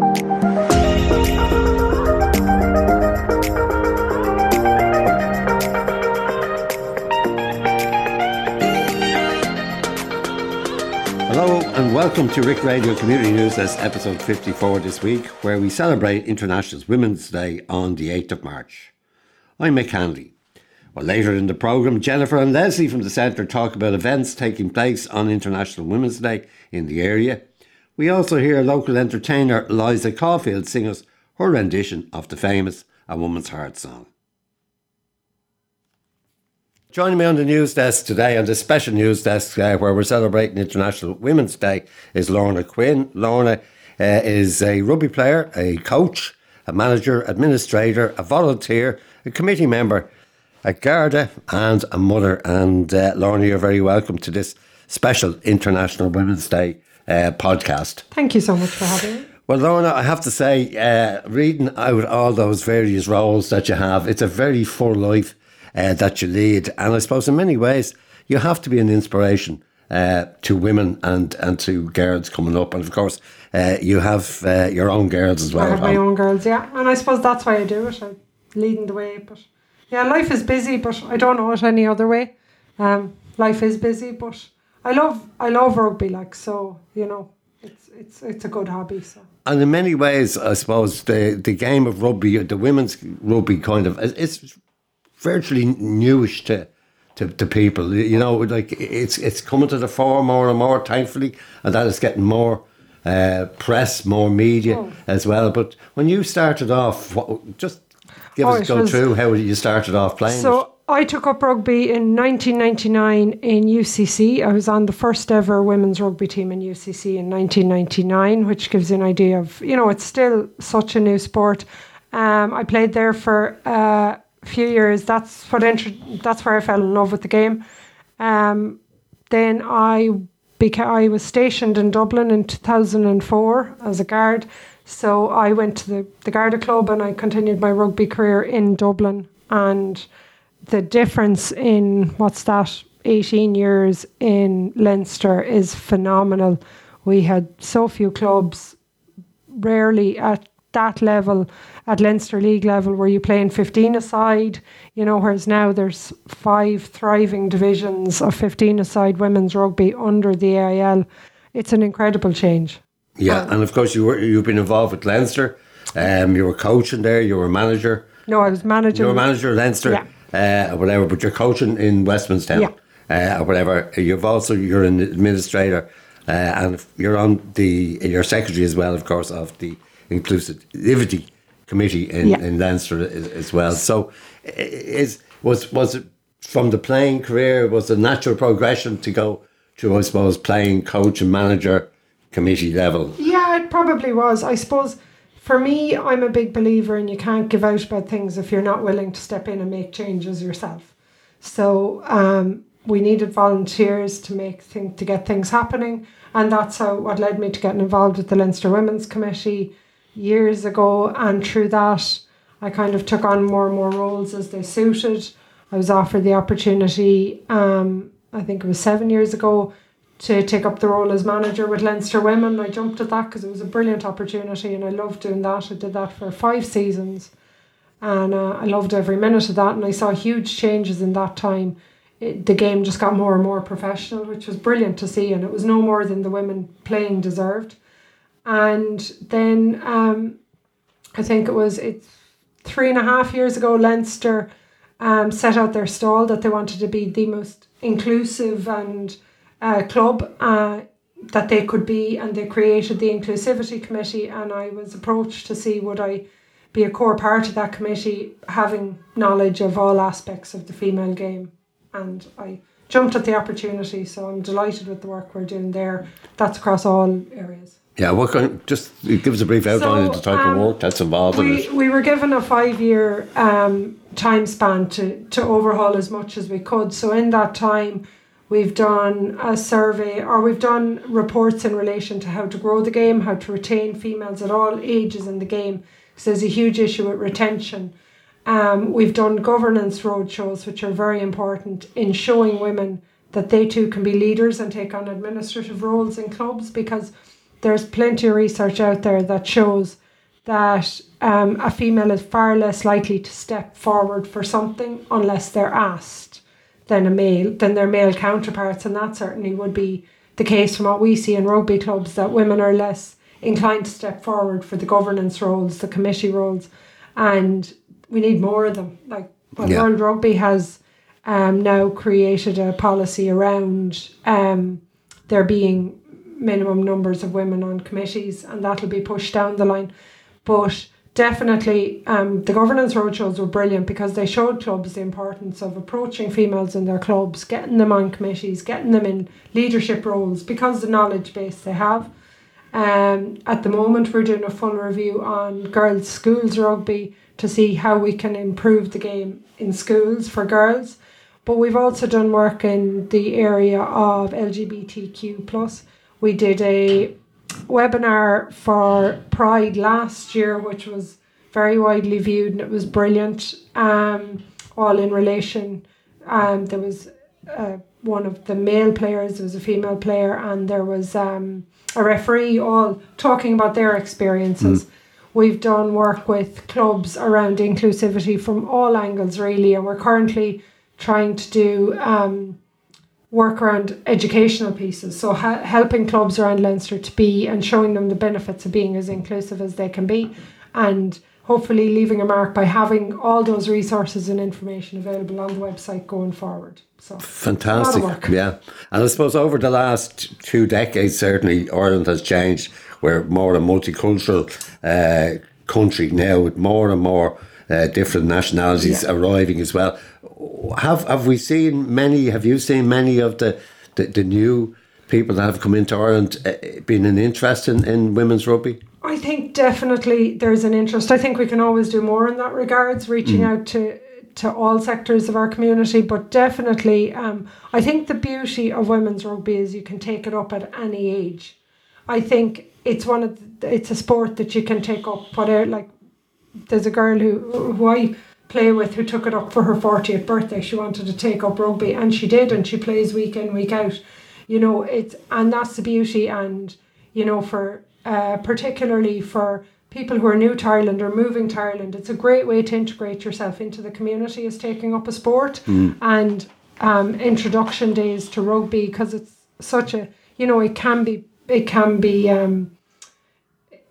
Hello and welcome to Rick Radio Community News. That's episode 54 this week, where we celebrate International Women's Day on the 8th of March. I'm Mick Hanley. Well, later in the programme, Jennifer and Leslie from the Centre talk about events taking place on International Women's Day in the area. We also hear local entertainer Liza Caulfield sing us her rendition of the famous A Woman's Heart song. Joining me on the news desk today, on the special news desk uh, where we're celebrating International Women's Day, is Lorna Quinn. Lorna uh, is a rugby player, a coach, a manager, administrator, a volunteer, a committee member, a Garda, and a mother. And uh, Lorna, you're very welcome to this special International Women's Day uh, podcast. Thank you so much for having me. Well, Lorna, I have to say, uh, reading out all those various roles that you have, it's a very full life uh, that you lead. And I suppose in many ways, you have to be an inspiration uh, to women and, and to girls coming up. And of course, uh, you have uh, your own girls as well. I have my own girls, yeah. And I suppose that's why I do it. I'm leading the way. But yeah, life is busy, but I don't know it any other way. Um, life is busy, but I love I love rugby. Like so, you know, it's it's it's a good hobby. So. And in many ways, I suppose the the game of rugby, the women's rugby, kind of it's virtually newish to, to, to people. You know, like it's it's coming to the fore more and more, thankfully, and that is getting more uh, press, more media oh. as well. But when you started off, what, just give oh, us go was, through how you started off playing. So I took up rugby in 1999 in UCC. I was on the first ever women's rugby team in UCC in 1999, which gives you an idea of you know it's still such a new sport. Um, I played there for. a few years, that's what that's where I fell in love with the game. Um, then I became I was stationed in Dublin in 2004 as a guard. So I went to the, the Garda Club and I continued my rugby career in Dublin. And the difference in what's that, 18 years in Leinster is phenomenal. We had so few clubs, rarely at that level at Leinster League level where you play in 15 aside, you know, whereas now there's five thriving divisions of 15 aside women's rugby under the AIL. It's an incredible change. Yeah, um, and of course you were you've been involved with Leinster. Um, you were coaching there. You were manager. No, I was manager. You were manager of Leinster, yeah. Uh, or whatever. But you're coaching in Westmanstown, yeah. uh, or whatever. You've also you're an administrator, uh, and you're on the you're secretary as well, of course, of the inclusivity committee in, yeah. in Leinster as, as, well. So, is was was it from the playing career was a natural progression to go to I suppose playing coach and manager committee level? Yeah, it probably was. I suppose for me, I'm a big believer in you can't give out about things if you're not willing to step in and make changes yourself. So um, we needed volunteers to make thing, to get things happening, and that's how what led me to getting involved with the Leinster Women's Committee years ago, and through that, I kind of took on more and more roles as they suited. I was offered the opportunity, um, I think it was seven years ago, to take up the role as manager with Leinster Women. I jumped at that because it was a brilliant opportunity and I loved doing that. I did that for five seasons and uh, I loved every minute of that. And I saw huge changes in that time. It, the game just got more and more professional, which was brilliant to see. And it was no more than the women playing deserved. And then um, I think it was it's three and a half years ago, Leinster um, set out their stall that they wanted to be the most inclusive and uh, club uh, that they could be, and they created the inclusivity committee. And I was approached to see would I be a core part of that committee, having knowledge of all aspects of the female game, and I jumped at the opportunity. So I'm delighted with the work we're doing there. That's across all areas. Yeah, what kind? Just give us a brief outline so, of the type um, of work that's involved we, in it. We were given a five-year um, time span to to overhaul as much as we could. So in that time, we've done a survey or we've done reports in relation to how to grow the game, how to retain females at all ages in the game. Because there's a huge issue with retention. Um, we've done governance roadshows, which are very important in showing women that they too can be leaders and take on administrative roles in clubs because there's plenty of research out there that shows that um, a female is far less likely to step forward for something unless they're asked than a male than their male counterparts, and that certainly would be the case from what we see in rugby clubs that women are less inclined to step forward for the governance roles, the committee roles, and we need more of them. Like well, yeah. World Rugby has um, now created a policy around um, there being minimum numbers of women on committees, and that'll be pushed down the line. But definitely, um, the governance roadshows were brilliant because they showed clubs the importance of approaching females in their clubs, getting them on committees, getting them in leadership roles because the knowledge base they have. Um, at the moment, we're doing a full review on girls' schools rugby to see how we can improve the game in schools for girls. But we've also done work in the area of LGBTQ plus. We did a webinar for Pride last year, which was very widely viewed and it was brilliant. Um, all in relation, um, there was uh, one of the male players, there was a female player, and there was um, a referee, all talking about their experiences. Mm. We've done work with clubs around inclusivity from all angles, really, and we're currently trying to do um, work around educational pieces. So, ha- helping clubs around Leinster to be and showing them the benefits of being as inclusive as they can be, and hopefully leaving a mark by having all those resources and information available on the website going forward. So fantastic, yeah. And I suppose over the last two decades, certainly Ireland has changed. We're more a multicultural uh, country now with more and more uh, different nationalities yeah. arriving as well. Have have we seen many? Have you seen many of the the, the new people that have come into Ireland uh, been an interest in, in women's rugby? I think definitely there's an interest. I think we can always do more in that regards, reaching mm. out to to all sectors of our community. But definitely, um, I think the beauty of women's rugby is you can take it up at any age. I think it's one of the, it's a sport that you can take up whatever. Like there's a girl who who I play with who took it up for her 40th birthday. She wanted to take up rugby, and she did, and she plays week in week out. You know, it's and that's the beauty, and you know for uh, particularly for people who are new to Ireland or moving to Ireland, it's a great way to integrate yourself into the community is taking up a sport mm. and um, introduction days to rugby because it's such a you know it can be it can be um,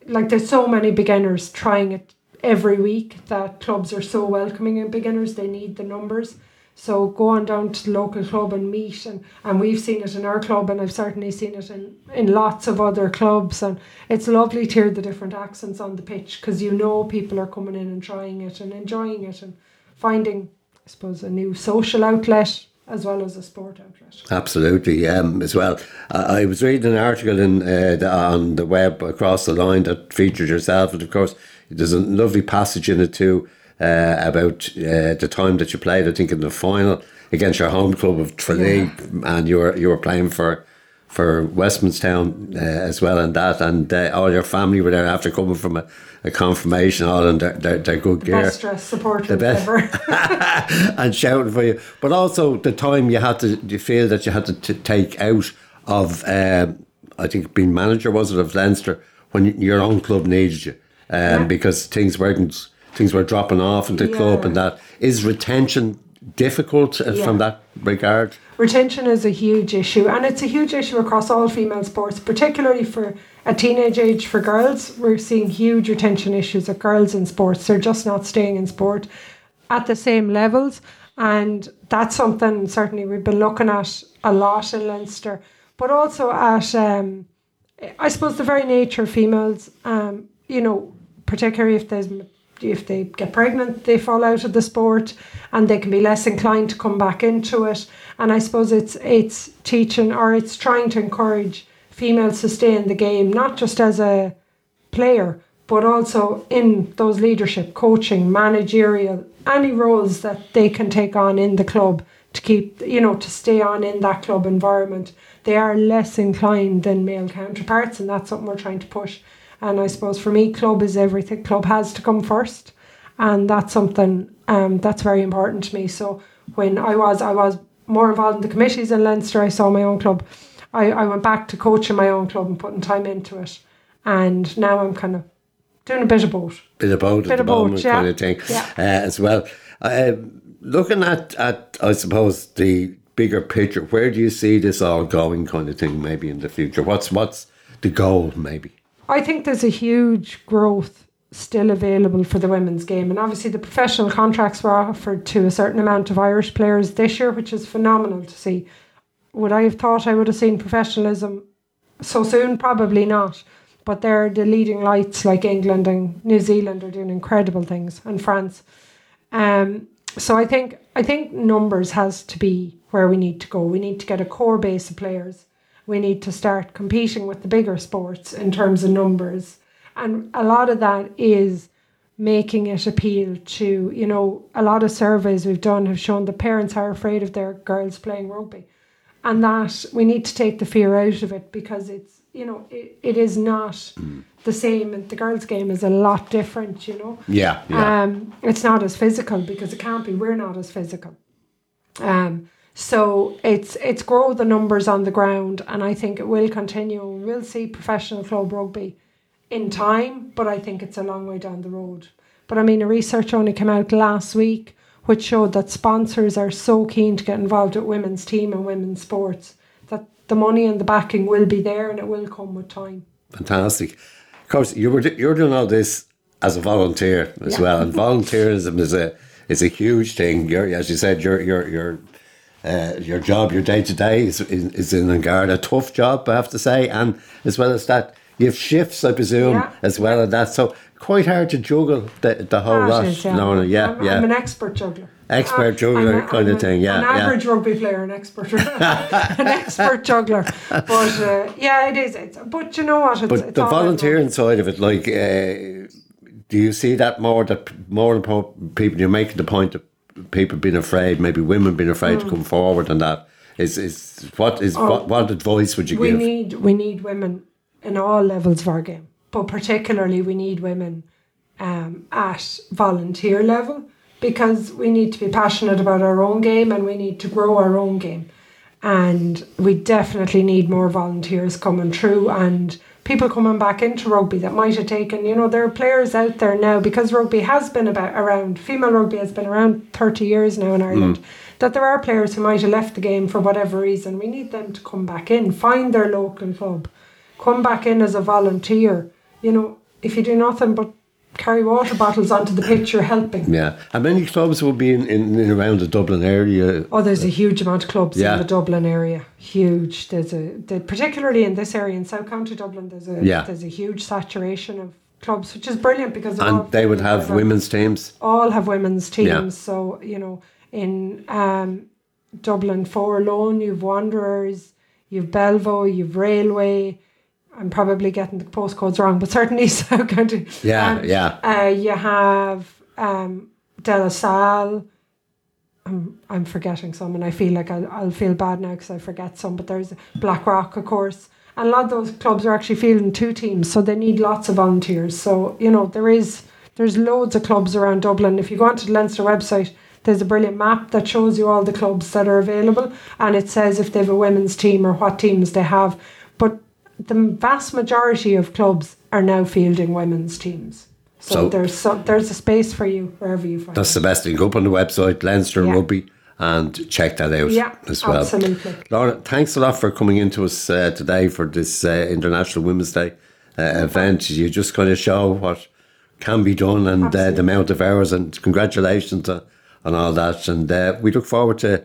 like there's so many beginners trying it every week that clubs are so welcoming of beginners they need the numbers so go on down to the local club and meet and, and we've seen it in our club and I've certainly seen it in, in lots of other clubs and it's lovely to hear the different accents on the pitch because you know people are coming in and trying it and enjoying it and finding I suppose a new social outlet as well as a sport outlet. Absolutely, um, as well. I was reading an article in uh, the, on the web across the line that featured yourself, and of course, there's a lovely passage in it too uh, about uh, the time that you played. I think in the final against your home club of Tralee, yeah. and you were you were playing for for Westmanstown uh, as well, and that, and uh, all your family were there after coming from a, a confirmation, all in their, their, their good gear. Best dress supporters the best, ever. and shouting for you. But also the time you had to, you feel that you had to t- take out of, um, I think being manager, was it, of Leinster, when your own club needed you, um, yeah. because things weren't things were dropping off in the yeah. club and that. Is retention difficult uh, yeah. from that regard? Retention is a huge issue, and it's a huge issue across all female sports, particularly for a teenage age for girls. We're seeing huge retention issues of girls in sports. They're just not staying in sport at the same levels, and that's something certainly we've been looking at a lot in Leinster, but also at um, I suppose the very nature of females. Um, you know, particularly if there's if they get pregnant, they fall out of the sport, and they can be less inclined to come back into it. And I suppose it's it's teaching or it's trying to encourage females to stay in the game, not just as a player, but also in those leadership, coaching, managerial, any roles that they can take on in the club to keep, you know, to stay on in that club environment. They are less inclined than male counterparts, and that's something we're trying to push. And I suppose for me, club is everything. Club has to come first, and that's something um, that's very important to me. So when I was I was more involved in the committees in Leinster, I saw my own club. I, I went back to coaching my own club and putting time into it. And now I'm kind of doing a bit of both. Bit of both Bit at of the both, moment, yeah. kind of thing, Yeah. uh, as well. Uh, looking at, at, I suppose, the bigger picture, where do you see this all going, kind of thing, maybe in the future? What's what's the goal, maybe? I think there's a huge growth still available for the women's game. And obviously, the professional contracts were offered to a certain amount of Irish players this year, which is phenomenal to see. Would I have thought I would have seen professionalism so soon? Probably not. But they're the leading lights, like England and New Zealand, are doing incredible things, and France. Um, so I think I think numbers has to be where we need to go. We need to get a core base of players. We need to start competing with the bigger sports in terms of numbers, and a lot of that is making it appeal to you know a lot of surveys we've done have shown that parents are afraid of their girls playing rugby, and that we need to take the fear out of it because it's you know it, it is not the same. And the girls' game is a lot different. You know. Yeah, yeah. Um, it's not as physical because it can't be. We're not as physical. Um, so it's it's grow the numbers on the ground, and I think it will continue. We'll see professional club rugby in time, but I think it's a long way down the road. But I mean, a research only came out last week which showed that sponsors are so keen to get involved with women's team and women's sports the money and the backing will be there and it will come with time. Fantastic. Of course, you were you're doing all this as a volunteer as Yeah. well, and volunteerism is a is a huge thing. You're, as you said, your your your uh, your job, your day to day is is in An Garda, a tough job, I have to say, and as well as that, you have shifts, I presume, Yeah. as well as that. So quite hard to juggle the the whole That lot. is, yeah. Lorna. yeah, I'm, yeah. I'm an expert juggler. Expert Uh, juggler kind of thing, yeah, An yeah. average rugby player, an expert, an expert juggler. But uh, yeah, it is. It's, but you know what? It's, But it's the volunteering side of it, like, uh, do you see that more that more people? You're making the point that people being afraid, maybe women being afraid Mm. to come forward, and that is is what is what, what advice would you Oh. we give? need we need women in all levels of our game, but particularly we need women um, at volunteer level because we need to be passionate about our own game and we need to grow our own game, and we definitely need more volunteers coming through and people coming back into rugby that might have taken you know there are players out there now because rugby has been about around female rugby has been around 30 years now in Ireland mm. that there are players who might have left the game for whatever reason. We need them to come back in find their local club come back in as a volunteer. You know if you do nothing but carry water bottles onto the pitch you're helping yeah, and many clubs will be in, in, in around the Dublin area. Oh, there's a huge amount of clubs Yeah. in the Dublin area. Huge. There's a the, particularly in this area in South County Dublin. There's a Yeah. there's a huge saturation of clubs, which is brilliant because And they would have women's teams. all have women's teams. Yeah. So you know in um, Dublin four alone, you've Wanderers, you've Belvo, you've Railway. I'm probably getting the postcodes wrong, but certainly South County. Yeah, Um, yeah. uh, you have um, De La Salle. I'm, I'm forgetting some, and I feel like I'll, I'll feel bad now because I forget some. But there's Blackrock, of course, and a lot of those clubs are actually fielding two teams, so they need lots of volunteers. So you know there is there's loads of clubs around Dublin. If you go onto the Leinster website, there's a brilliant map that shows you all the clubs that are available, and it says if they have a women's team or what teams they have. The vast majority of clubs are now fielding women's teams. So, So- there's so, there's a space for you wherever you find. That's it. the best thing. Go up on the website, Leinster Yeah. Rugby, and check that out Yeah, as well. absolutely. Laura, thanks a lot for coming into us uh, today for this uh, International Women's Day uh, event. You just kind of show what can be done and uh, the amount of hours, and congratulations on, on all that. And uh, we look forward to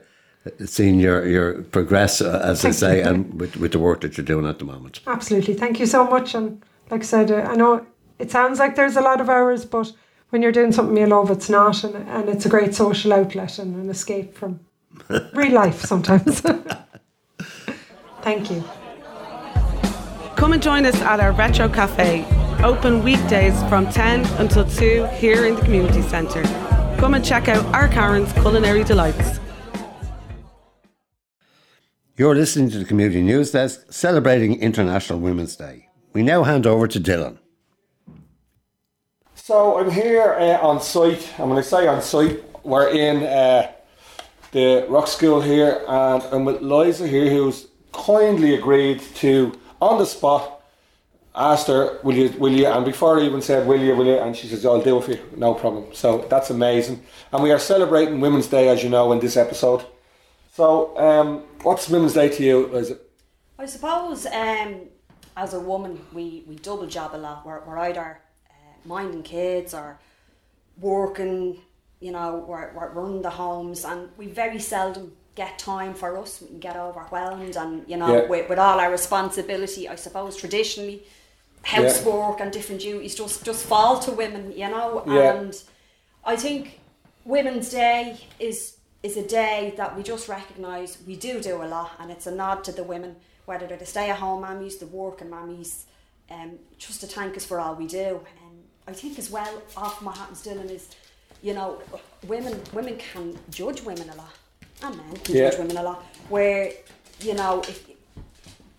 seeing your, your progress, uh, as Thank I say, you. and with, with the work that you're doing at the moment. Absolutely. Thank you so much. And like I said, uh, I know it sounds like there's a lot of hours, but when you're doing something you love, it's not. And, and it's a great social outlet and an escape from real life sometimes. Thank you. Come and join us at our Retro Cafe, open weekdays from 10 until 2 here in the community centre. Come and check out our Karen's culinary delights. You're listening to the Community News Desk celebrating International Women's Day. We now hand over to Dylan. So I'm here uh, on site, and when I say on site, we're in uh, the rock school here, and I'm with Liza here, who's kindly agreed to, on the spot, asked her, "Will you? Will you?" And before I even said, "Will you? Will you?" and she says, "I'll do it for you, no problem." So that's amazing. And we are celebrating Women's Day, as you know, in this episode. So, um, what's Women's Day to you? Is it? I suppose um, as a woman, we, we double job a lot. We're, we're either uh, minding kids or working, you know, we're, we're running the homes, and we very seldom get time for us. We can get overwhelmed, and you know, Yeah. with, with all our responsibility, I suppose traditionally, housework and different duties just just fall to women, you know, Yeah. and I think Women's Day is is a day that we just recognise we do do a lot, and it's a nod to the women, whether they're the stay-at-home mammies, the working mammies, um, just to thank us for all we do. And I think as well, often what happens, Dylan, is you know, women women can judge women a lot, and men can Yeah. judge women a lot. Where you know, if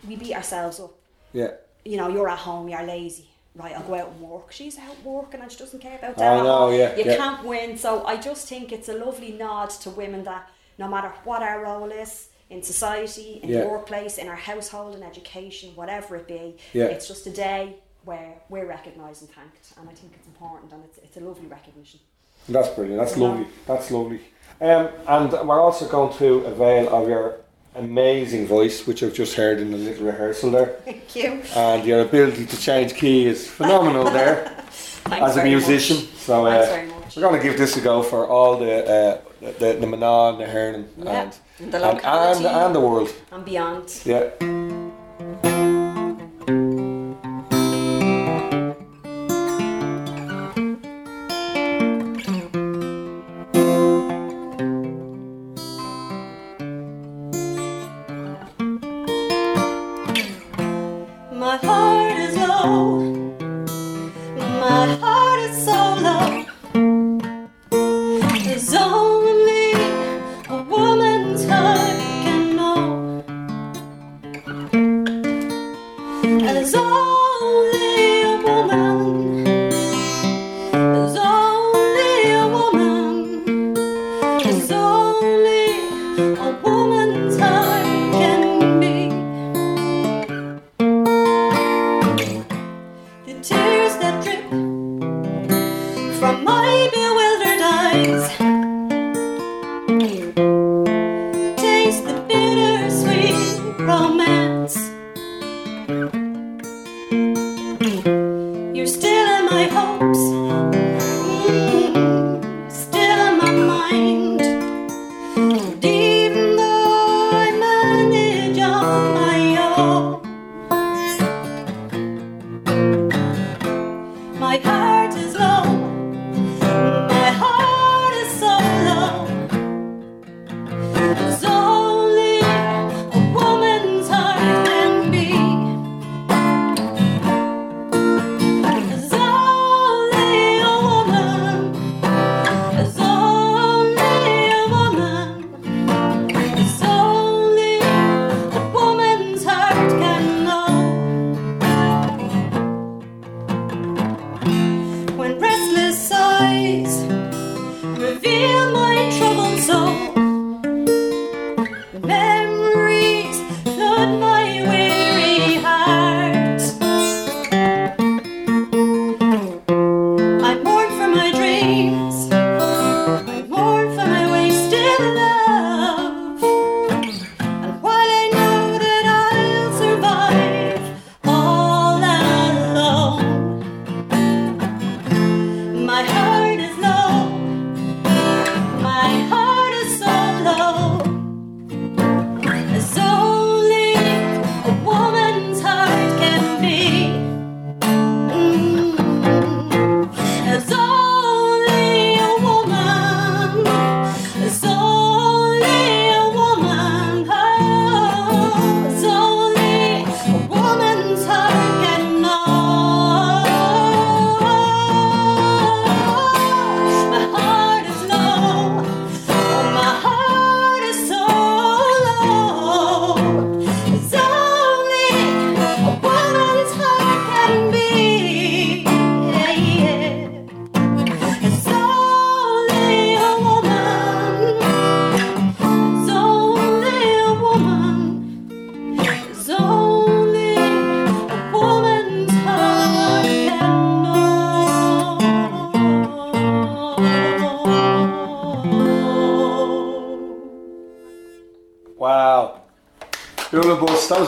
we beat ourselves up, Yeah. you know, you're at home, you're lazy. Right, I'll go out and work. She's out working and she doesn't care about I that. at know, yeah, You yeah. can't win. So I just think it's a lovely nod to women that no matter what our role is in society, in Yeah. the workplace, in our household, in education, whatever it be, Yeah. it's just a day where we're recognised and thanked. And I think it's important and it's, it's a lovely recognition. That's brilliant. That's lovely. That's lovely. Um, and we're also going to avail of your amazing voice, which I've just heard in the little rehearsal there. Thank you. And your ability to change key is phenomenal there as a musician. much. So uh, very much. we're going to give this a go for all the uh, the, the Manon, the Hernan, Yeah, and, and the and, and, and the world. And beyond. Yeah.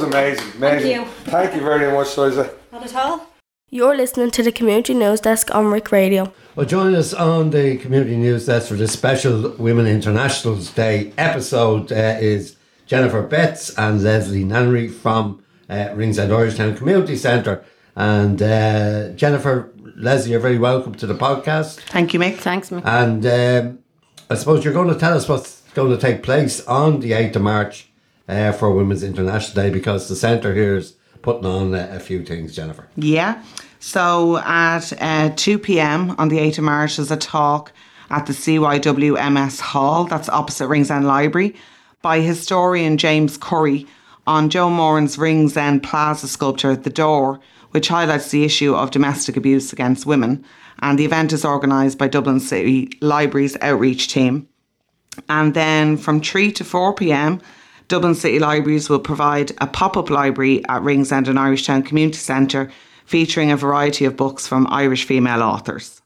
Bus. That was amazing. Amazing. you. Thank you very much, Liza. Not at all. You're listening to the Community News Desk on Rick Radio. Well, join us on the community news desk for this special Women Internationals Day episode. Uh, is Jennifer Betts and Leslie Nannery from uh, Ringsend Irishtown Community Centre. And uh, Jennifer, Leslie, you're very welcome to the podcast. Thank you, Mick. Thanks, Mick. And um, I suppose you're going to tell us what's going to take place on the 8th of March uh, for Women's International Day because the centre here is putting on uh, a few things, Jennifer. Yeah. So at uh, 2 p.m. on the 8th of March, there's a talk at the CYMS Hall, that's opposite Ringsend Library, by historian James Curry on Joe Moran's Ringsend Plaza sculpture, The Door, which highlights the issue of domestic abuse against women. And the event is organised by Dublin City Library's outreach team. And then from 3 to 4 pm, Dublin City Libraries will provide a pop up library at Ringsend and Irishtown Community Centre featuring a variety of books from Irish female authors.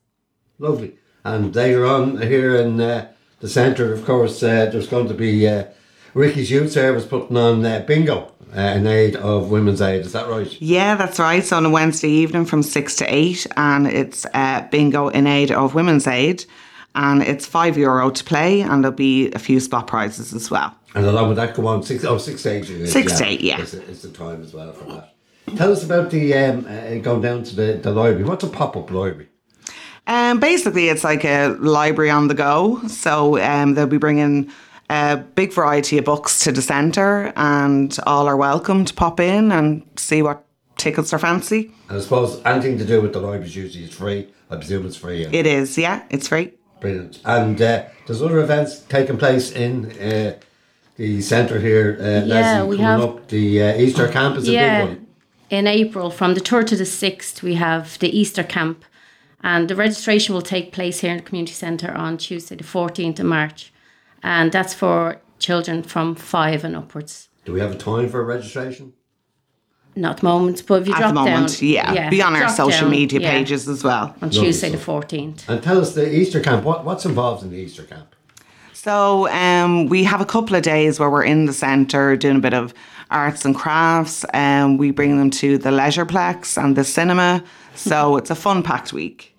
Lovely. And later on here in uh, the centre, of course, uh, there's going to be uh, Ricky's Youth Service putting on uh, bingo uh, in aid of Women's Aid. Is that right? Yeah, that's right. So on a Wednesday evening from 6 to 8, and it's uh, bingo in aid of Women's Aid. And it's five euro to play, and there'll be a few spot prizes as well. And along with that, go on six oh six to eight. is, Six to eight, yeah. It's, it's the time as well for that. Tell us about the um, uh, going down to the, the library. What's a pop up library? Um, basically, it's like a library on the go. So um, they'll be bringing a big variety of books to the centre, and all are welcome to pop in and see what tickles their fancy. And I suppose anything to do with the library is usually free. I presume it's free. Yeah. It is, yeah, it's free. Brilliant. And uh, there's other events taking place in uh, the centre here. Uh, Yeah, Leslie, we coming have- up. The uh, Easter camp is a yeah, big one. in April, from the 3rd to the 6th, we have the Easter camp. And the registration will take place here in the community centre on Tuesday, the 14th of March. And that's for children from five and upwards. Do we have a time for registration? Not the moment, but if you At drop the moment, down, yeah, be on our social down, media yeah, pages as well. on Tuesday the 14th. And tell us the Easter camp. What, what's involved in the Easter camp? So um, we have a couple of days where we're in the centre doing a bit of arts and crafts, and we bring them to the Leisureplex and the cinema. So it's a fun packed week.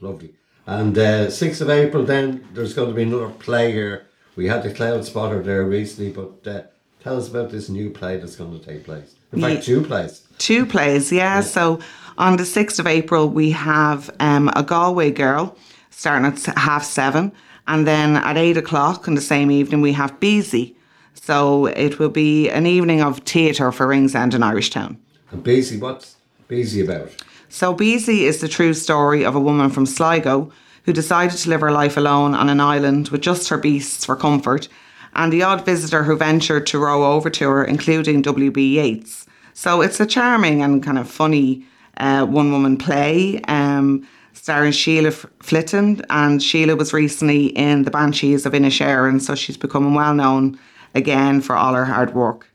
Lovely. And uh, 6th of April, then there's going to be another play here. We had the Cloud Spotter there recently, but uh, tell us about this new play that's going to take place. In fact, two plays. Two plays, yeah. So on the 6th of April, we have um, a Galway girl starting at half seven. And then at eight o'clock on the same evening, we have Beezy. So it will be an evening of theatre for Ringsend and Irishtown. And Beezy, what's Beezy about? So Beezy is the true story of a woman from Sligo who decided to live her life alone on an island with just her beasts for comfort and the odd visitor who ventured to row over to her, including W.B. Yeats. So it's a charming and kind of funny uh, one woman play. Um, starring Sheila Flitton, and Sheila was recently in The Banshees of Inisherin, so she's becoming well known again for all her hard work.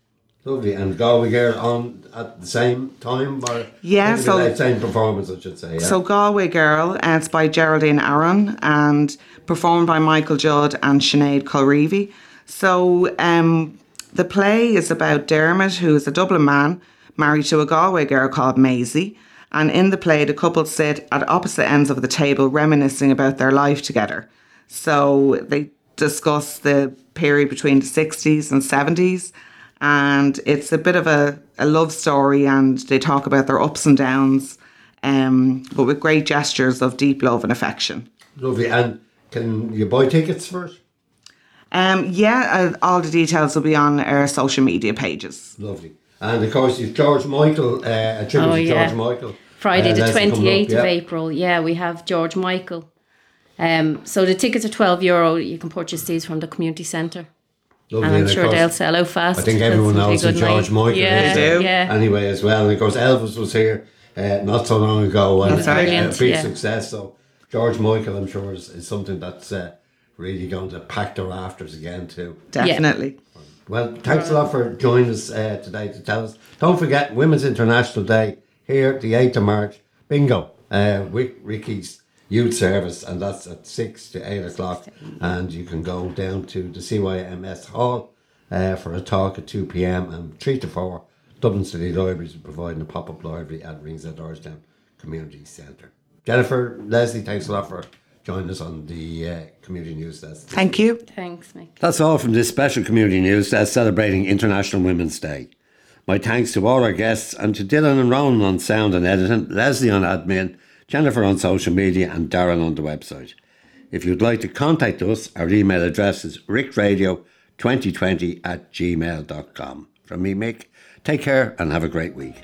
Lovely. And Galway Girl on at the same time? Or Yeah, so- same performance, I should say. Yeah? So Galway Girl, uh, it's by Geraldine Aron and performed by Michael Judd and Sinead Colreevy. So um, the play is about Dermot, who is a Dublin man married to a Galway girl called Maisie. And in the play, the couple sit at opposite ends of the table reminiscing about their life together. So they discuss the period between the 60s and 70s. And it's a bit of a, a love story, and they talk about their ups and downs, um, but with great gestures of deep love and affection. Lovely. And can you buy tickets for it? Um, yeah, uh, all the details will be on our social media pages. Lovely. And of course, you've George Michael, uh, a tribute Oh, to yeah. George Michael. Friday uh, the Leslie coming up, 28th of. April. Yeah, we have George Michael. Um, so the tickets are 12 euro. You can purchase these from the community centre. Lovely. And I'm of sure course, they'll sell out fast. I think everyone it'll be a knows who George night. Michael yeah, is. Do. Yeah. Anyway, as well. And of course, Elvis was here uh, not so long ago. And That's uh, brilliant, a big yeah. success. So, George Michael, I'm sure, is, is something that's uh, really going to pack the rafters again, too. Definitely. Well, thanks a lot for joining us uh, today to tell us. Don't forget Women's International Day here, the 8th of March. Bingo. Uh, Rick, Ricky's Youth Service, and that's at 6 to 8 o'clock. And you can go down to the CYMS Hall uh, for a talk at 2 pm and 3 to 4. Dublin City Libraries are providing a pop up library at Ringsend Irishtown Community Centre. Jennifer, Leslie, thanks a lot for joining us on the uh, Community News Desk. Thank you. Thanks, Mick. That's all from this special Community News Desk celebrating International Women's Day. My thanks to all our guests and to Dylan and Ronan on sound and editing, Leslie on admin, Jennifer on social media, and Darren on the website. If you'd like to contact us, our email address is rickradio2020 at gmail.com. From me, Mick, take care and have a great week.